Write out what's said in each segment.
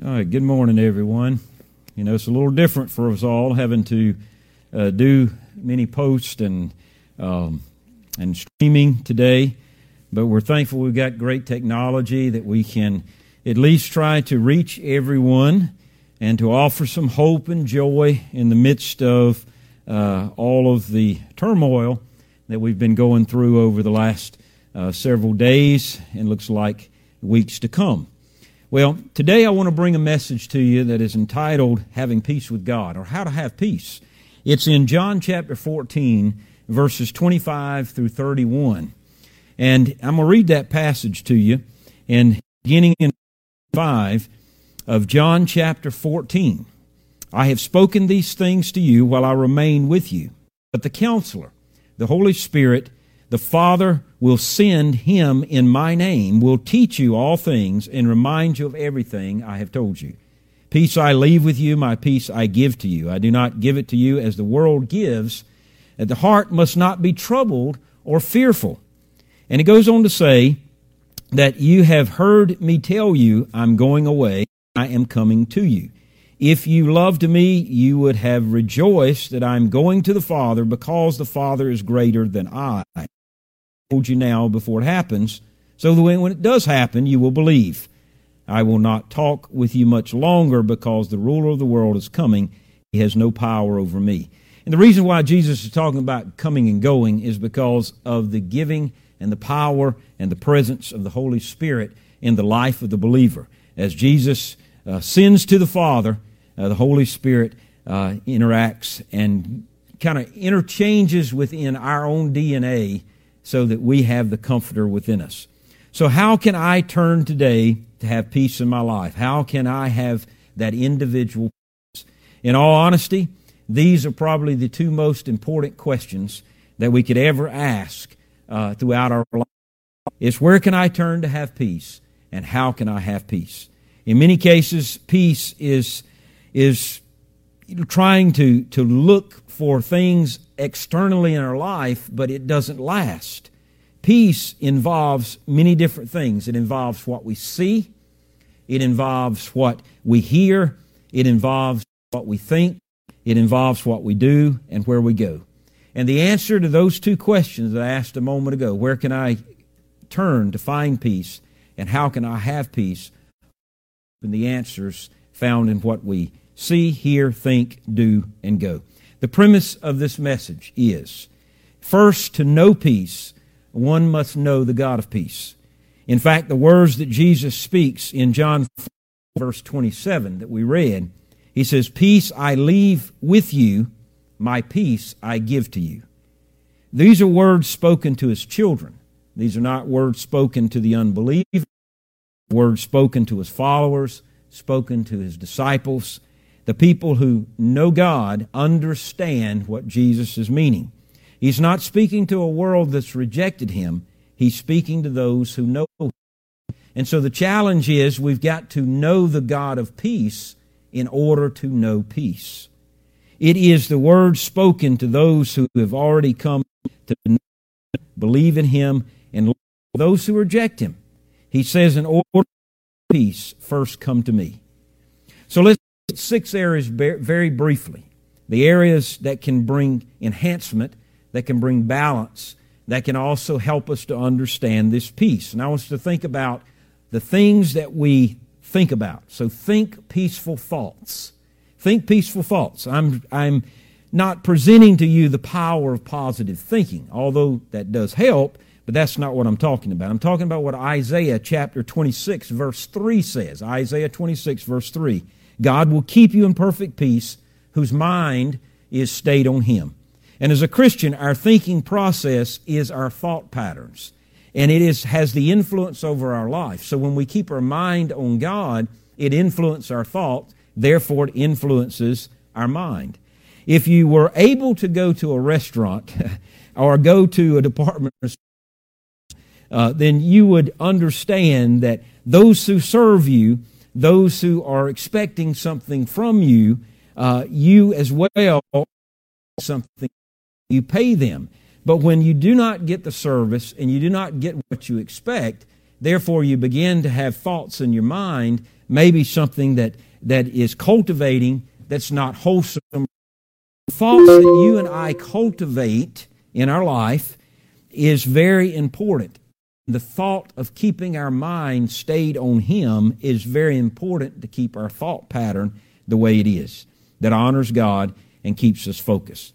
All right, good morning, everyone. You know, it's a little different for us all having to uh, do many posts and um, and streaming today, but we're thankful we've got great technology that we can at least try to reach everyone and to offer some hope and joy in the midst of uh, all of the turmoil that we've been going through over the last uh, several days and looks like weeks to come. Well, today I want to bring a message to you that is entitled Having Peace with God or How to Have Peace. It's in John chapter 14, verses 25 through 31. And I'm going to read that passage to you. And beginning in 5 of John chapter 14, I have spoken these things to you while I remain with you. But the counselor, the Holy Spirit, the Father will send him in my name, will teach you all things, and remind you of everything I have told you. Peace I leave with you, my peace I give to you. I do not give it to you as the world gives. That the heart must not be troubled or fearful. And it goes on to say that you have heard me tell you, I'm going away, I am coming to you. If you loved me, you would have rejoiced that I'm going to the Father because the Father is greater than I told you now before it happens, so that when it does happen, you will believe. I will not talk with you much longer because the ruler of the world is coming. He has no power over me. And the reason why Jesus is talking about coming and going is because of the giving and the power and the presence of the Holy Spirit in the life of the believer. As Jesus uh, sends to the Father, uh, the Holy Spirit uh, interacts and kind of interchanges within our own DNA so that we have the Comforter within us. So, how can I turn today to have peace in my life? How can I have that individual peace? In all honesty, these are probably the two most important questions that we could ever ask uh, throughout our life. It's where can I turn to have peace, and how can I have peace? In many cases, peace is is trying to to look for things externally in our life, but it doesn't last. Peace involves many different things. It involves what we see, it involves what we hear, it involves what we think, it involves what we do, and where we go. And the answer to those two questions that I asked a moment ago where can I turn to find peace, and how can I have peace? And the answers found in what we see, hear, think, do, and go. The premise of this message is first, to know peace, one must know the God of peace. In fact, the words that Jesus speaks in John 4, verse 27 that we read, he says, Peace I leave with you, my peace I give to you. These are words spoken to his children. These are not words spoken to the unbeliever, words spoken to his followers, spoken to his disciples. The people who know God understand what Jesus is meaning. He's not speaking to a world that's rejected him. He's speaking to those who know him. And so the challenge is we've got to know the God of peace in order to know peace. It is the word spoken to those who have already come to believe in him and those who reject him. He says, in order to peace, first come to me. So let's six areas very briefly. The areas that can bring enhancement, that can bring balance, that can also help us to understand this peace. And I want us to think about the things that we think about. So think peaceful thoughts. Think peaceful thoughts. I'm, I'm not presenting to you the power of positive thinking, although that does help, but that's not what I'm talking about. I'm talking about what Isaiah chapter 26, verse 3 says. Isaiah 26, verse 3. God will keep you in perfect peace whose mind is stayed on Him. And as a Christian, our thinking process is our thought patterns. And it is, has the influence over our life. So when we keep our mind on God, it influences our thought, therefore it influences our mind. If you were able to go to a restaurant or go to a department uh, then you would understand that those who serve you those who are expecting something from you, uh, you as well something you pay them. But when you do not get the service and you do not get what you expect, Therefore, you begin to have thoughts in your mind, maybe something that, that is cultivating that's not wholesome. Thoughts that you and I cultivate in our life is very important. The thought of keeping our mind stayed on Him is very important to keep our thought pattern the way it is, that honors God and keeps us focused.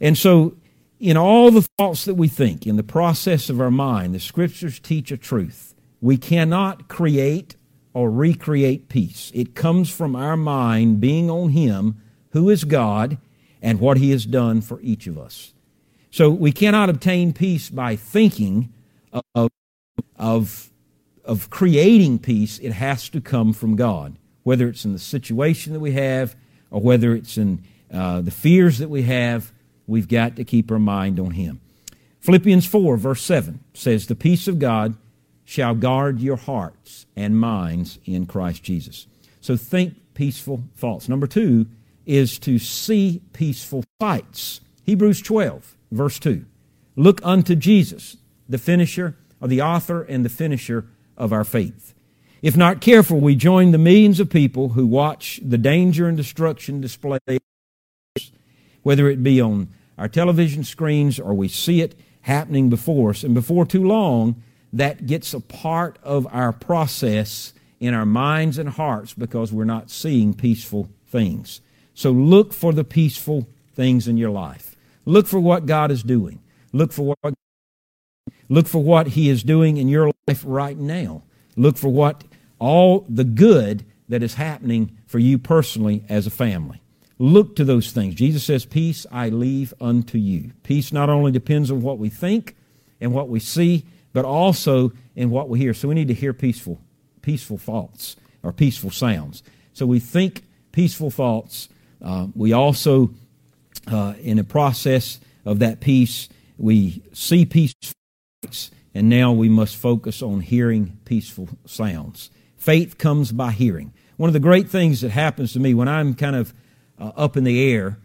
And so, in all the thoughts that we think, in the process of our mind, the Scriptures teach a truth. We cannot create or recreate peace. It comes from our mind being on Him, who is God, and what He has done for each of us. So we cannot obtain peace by thinking of, of, of creating peace. It has to come from God, whether it's in the situation that we have or whether it's in uh, the fears that we have. We've got to keep our mind on Him. Philippians 4, verse 7 says, The peace of God shall guard your hearts and minds in Christ Jesus. So think peaceful thoughts. Number two is to see peaceful sights. Hebrews 12, verse 2. Look unto Jesus, the finisher, or the author and the finisher of our faith. If not careful, we join the millions of people who watch the danger and destruction displayed, whether it be on our television screens or we see it happening before us. And before too long, that gets a part of our process in our minds and hearts because we're not seeing peaceful things. So look for the peaceful things in your life. Look for what God is doing. Look for what look for what he is doing in your life right now. Look for what all the good that is happening for you personally as a family. Look to those things. Jesus says, Peace I leave unto you. Peace not only depends on what we think and what we see, but also in what we hear. So we need to hear peaceful, peaceful thoughts or peaceful sounds. So we think peaceful thoughts. Uh, we also, uh, in the process of that peace, we see peaceful and now we must focus on hearing peaceful sounds. Faith comes by hearing. One of the great things that happens to me when I'm kind of uh, up in the air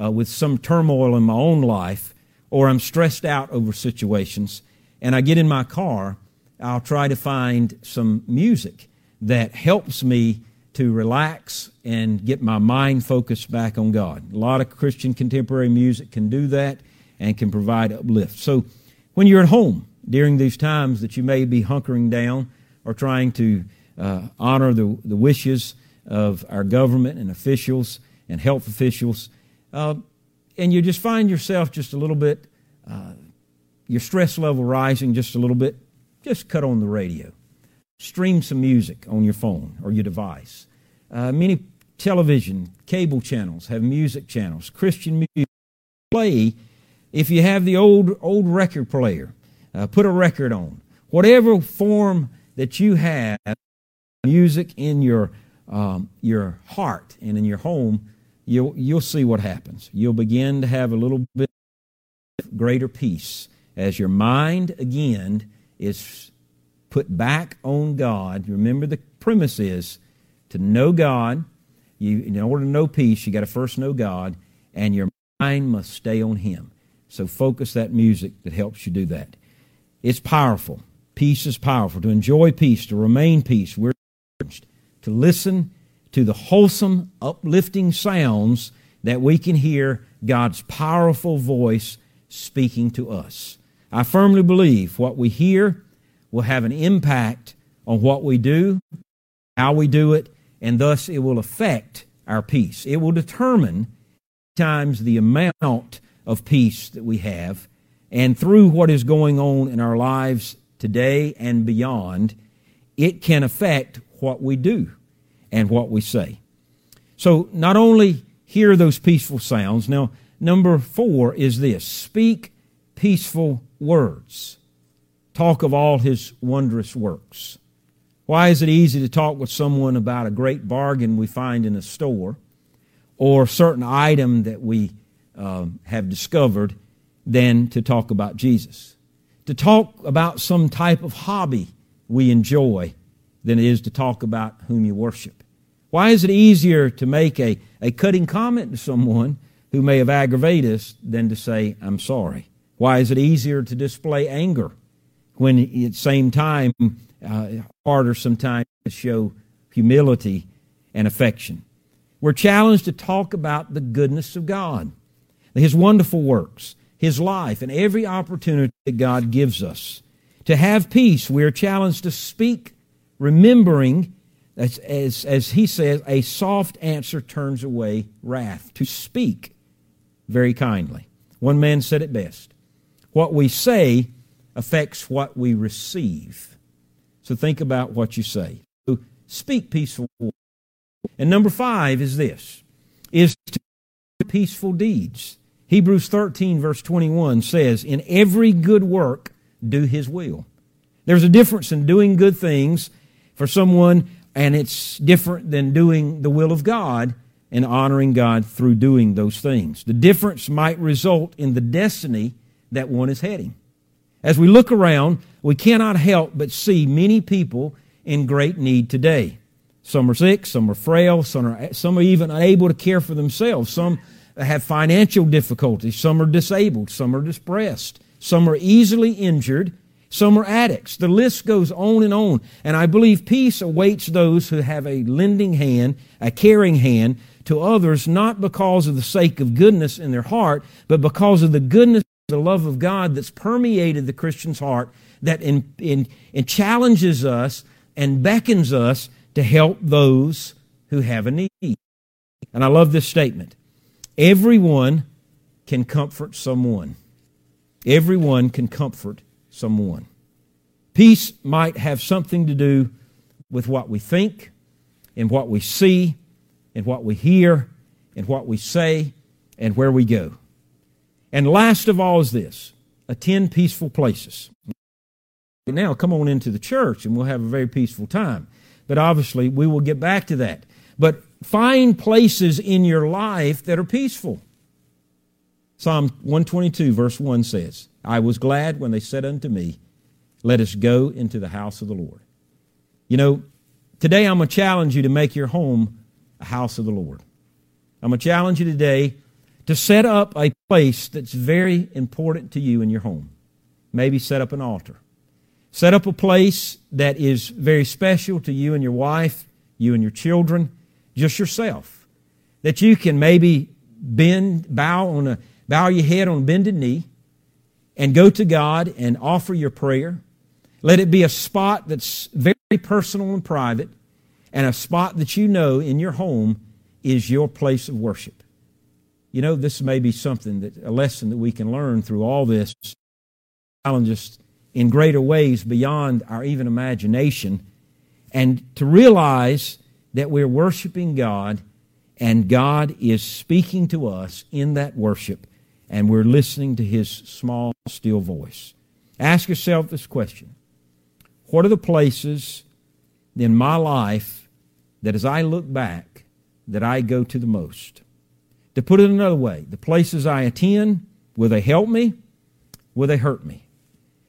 uh, with some turmoil in my own life or I'm stressed out over situations and I get in my car, I'll try to find some music that helps me to relax and get my mind focused back on God. A lot of Christian contemporary music can do that and can provide uplift. So when you're at home during these times that you may be hunkering down or trying to uh, honor the, the wishes of our government and officials and health officials, uh, and you just find yourself just a little bit uh, your stress level rising just a little bit, just cut on the radio. Stream some music on your phone or your device. Uh, many television, cable channels have music channels, Christian music. Play if you have the old old record player. Uh, put a record on. Whatever form that you have, music in your um, your heart and in your home, you'll you'll see what happens. You'll begin to have a little bit greater peace as your mind again is put back on God, remember the premise is to know God. You, in order to know peace, you got to first know God, and your mind must stay on Him. So focus that music that helps you do that. It's powerful. Peace is powerful. To enjoy peace, to remain peace, we're urged to listen to the wholesome, uplifting sounds that we can hear God's powerful voice speaking to us. I firmly believe what we hear will have an impact on what we do, how we do it, and thus it will affect our peace. It will determine times the amount of peace that we have, and through what is going on in our lives today and beyond, it can affect what we do and what we say. So not only hear those peaceful sounds, now number four is this speak peaceful words. Talk of all his wondrous works. Why is it easy to talk with someone about a great bargain we find in a store or a certain item that we uh, have discovered than to talk about Jesus? To talk about some type of hobby we enjoy than it is to talk about whom you worship. Why is it easier to make a, a cutting comment to someone who may have aggravated us than to say, I'm sorry? Why is it easier to display anger when at the same time uh, harder sometimes to show humility and affection. We're challenged to talk about the goodness of God, His wonderful works, His life, and every opportunity that God gives us. To have peace, we are challenged to speak, remembering, as, as, as He says, a soft answer turns away wrath. To speak very kindly. One man said it best What we say affects what we receive. So think about what you say. Speak peaceful and number five is this, is to peaceful deeds. Hebrews 13 verse 21 says, in every good work, do his will. There's a difference in doing good things for someone and it's different than doing the will of God and honoring God through doing those things. The difference might result in the destiny that one is heading. As we look around, we cannot help but see many people in great need today. Some are sick, some are frail, some are, some are even unable to care for themselves. Some have financial difficulties, some are disabled, some are depressed, some are easily injured, some are addicts. The list goes on and on. And I believe peace awaits those who have a lending hand, a caring hand to others, not because of the sake of goodness in their heart, but because of the goodness, the love of God that's permeated the Christian's heart, that in, in, in challenges us and beckons us to help those who have a need. And I love this statement everyone can comfort someone. Everyone can comfort someone. Peace might have something to do with what we think and what we see and what we hear and what we say and where we go. And last of all is this attend peaceful places. Now, come on into the church and we'll have a very peaceful time. But obviously, we will get back to that. But find places in your life that are peaceful. Psalm 122, verse 1 says, I was glad when they said unto me, Let us go into the house of the Lord. You know, today I'm going to challenge you to make your home a house of the Lord. I'm going to challenge you today to set up a place that's very important to you in your home. Maybe set up an altar. Set up a place that is very special to you and your wife, you and your children, just yourself. That you can maybe bend, bow on a, bow your head on bended knee and go to God and offer your prayer. Let it be a spot that's very personal and private and a spot that you know in your home is your place of worship. You know, this may be something that a lesson that we can learn through all this challenges in greater ways beyond our even imagination, and to realize that we're worshiping God and God is speaking to us in that worship, and we're listening to His small, still voice. Ask yourself this question What are the places in my life that as I look back, that I go to the most? To put it another way, the places I attend, will they help me? Will they hurt me?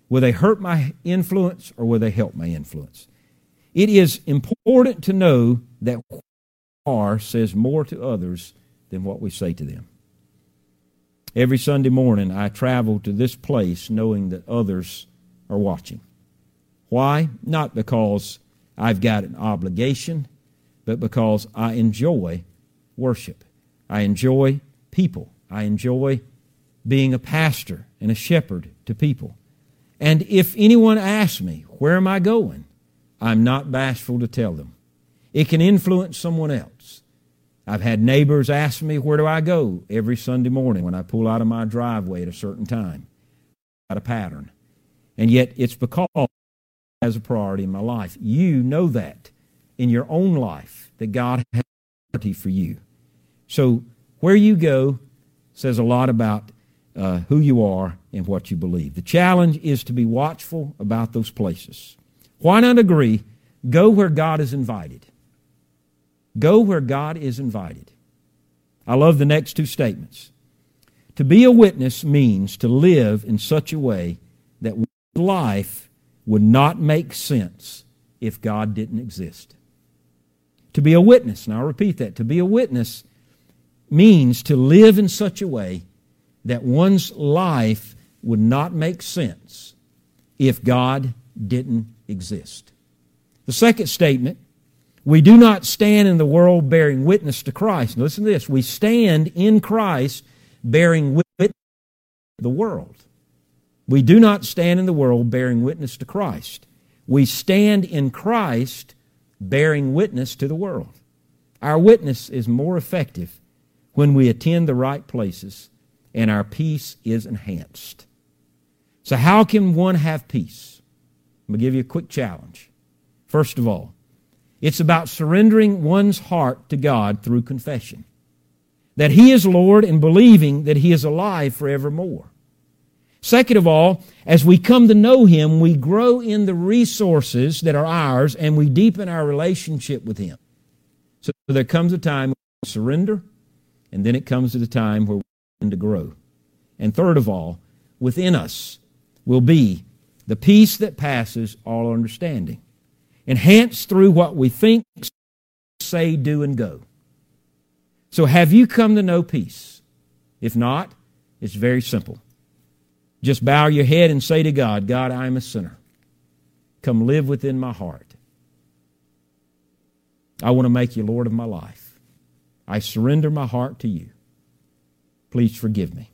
Will they hurt my influence or will they help my influence? It is important to know that what we are says more to others than what we say to them. Every Sunday morning, I travel to this place knowing that others are watching. Why? Not because I've got an obligation, but because I enjoy worship. I enjoy people. I enjoy being a pastor and a shepherd to people. And if anyone asks me, Where am I going? I'm not bashful to tell them. It can influence someone else. I've had neighbors ask me, Where do I go every Sunday morning when I pull out of my driveway at a certain time? Got a pattern. And yet it's because has a priority in my life. You know that in your own life that God has a priority for you. So where you go says a lot about uh, who you are and what you believe. The challenge is to be watchful about those places. Why not agree? Go where God is invited. Go where God is invited. I love the next two statements. To be a witness means to live in such a way that life would not make sense if God didn't exist. To be a witness, and I'll repeat that, to be a witness means to live in such a way that one's life would not make sense if God didn't exist. The second statement, we do not stand in the world bearing witness to Christ. Now listen to this. We stand in Christ bearing witness to the world. We do not stand in the world bearing witness to Christ. We stand in Christ bearing witness to the world. Our witness is more effective when we attend the right places and our peace is enhanced. So, how can one have peace? I'm going to give you a quick challenge. First of all, it's about surrendering one's heart to God through confession. That He is Lord and believing that He is alive forevermore. Second of all, as we come to know Him, we grow in the resources that are ours and we deepen our relationship with Him. So there comes a time when we surrender, and then it comes to the time where we begin to grow. And third of all, within us will be the peace that passes all understanding, enhanced through what we think, say, do, and go. So have you come to know peace? If not, it's very simple. Just bow your head and say to God, God, I am a sinner. Come live within my heart. I want to make you Lord of my life. I surrender my heart to you. Please forgive me.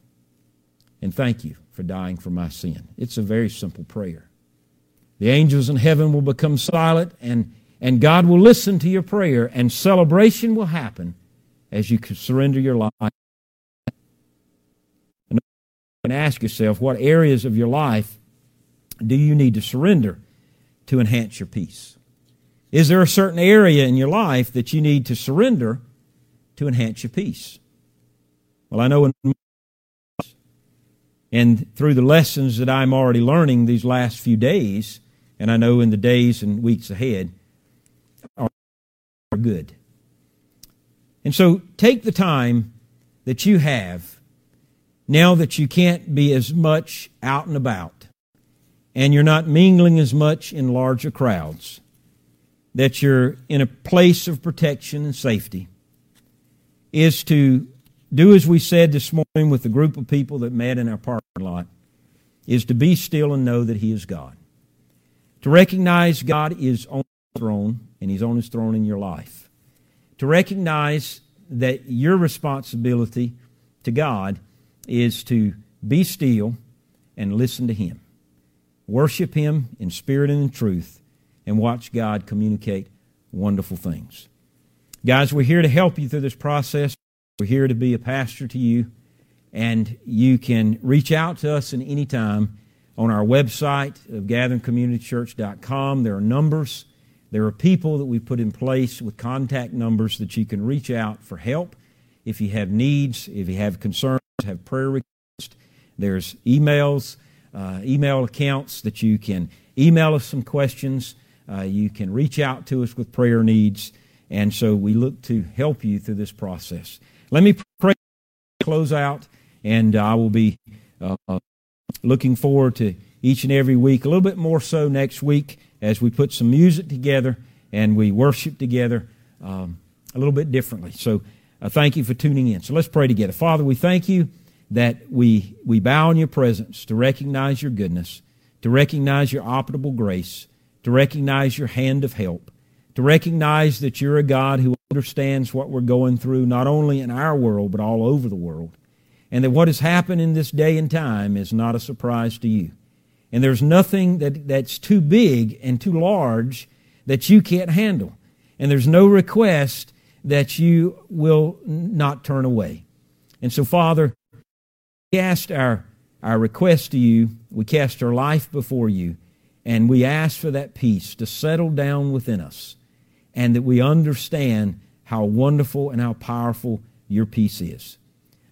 And thank you for dying for my sin. It's a very simple prayer. The angels in heaven will become silent, and, and God will listen to your prayer, and celebration will happen as you surrender your life and ask yourself what areas of your life do you need to surrender to enhance your peace? Is there a certain area in your life that you need to surrender to enhance your peace? Well, I know in and through the lessons that I'm already learning these last few days, and I know in the days and weeks ahead, are good. And so take the time that you have now that you can't be as much out and about and you're not mingling as much in larger crowds, that you're in a place of protection and safety, is to do as we said this morning with the group of people that met in our parking lot, is to be still and know that He is God. To recognize God is on His throne and He's on His throne in your life. To recognize that your responsibility to God is to be still and listen to Him. Worship Him in spirit and in truth, and watch God communicate wonderful things. Guys, we're here to help you through this process. We're here to be a pastor to you, and you can reach out to us at any time on our website of gatheringcommunitychurch.com. There are numbers. There are people that we put in place with contact numbers that you can reach out for help if you have needs, if you have concerns have prayer requests. There's emails, uh, email accounts that you can email us some questions. Uh, you can reach out to us with prayer needs. And so we look to help you through this process. Let me pray, close out, and I will be uh, looking forward to each and every week, a little bit more so next week as we put some music together and we worship together um, a little bit differently. So uh, thank you for tuning in. So let's pray together. Father, we thank you that we, we bow in your presence to recognize your goodness, to recognize your operable grace, to recognize your hand of help, to recognize that you're a God who understands what we're going through, not only in our world, but all over the world. And that what has happened in this day and time is not a surprise to you. And there's nothing that, that's too big and too large that you can't handle. And there's no request that you will not turn away. And so, Father, we cast our, our request to you, we cast our life before you, and we ask for that peace to settle down within us, and that we understand how wonderful and how powerful your peace is.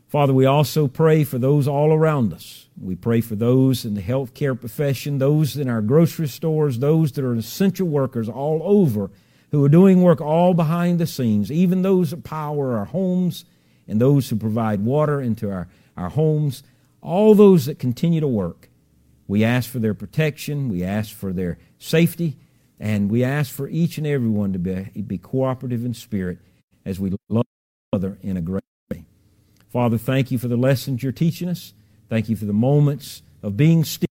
Father, we also pray for those all around us. We pray for those in the healthcare profession, those in our grocery stores, those that are essential workers all over who are doing work all behind the scenes, even those that power our homes and those who provide water into our, our homes, all those that continue to work. We ask for their protection, we ask for their safety, and we ask for each and every one to be, be cooperative in spirit as we love each other in a great way. Father, thank you for the lessons you're teaching us. Thank you for the moments of being still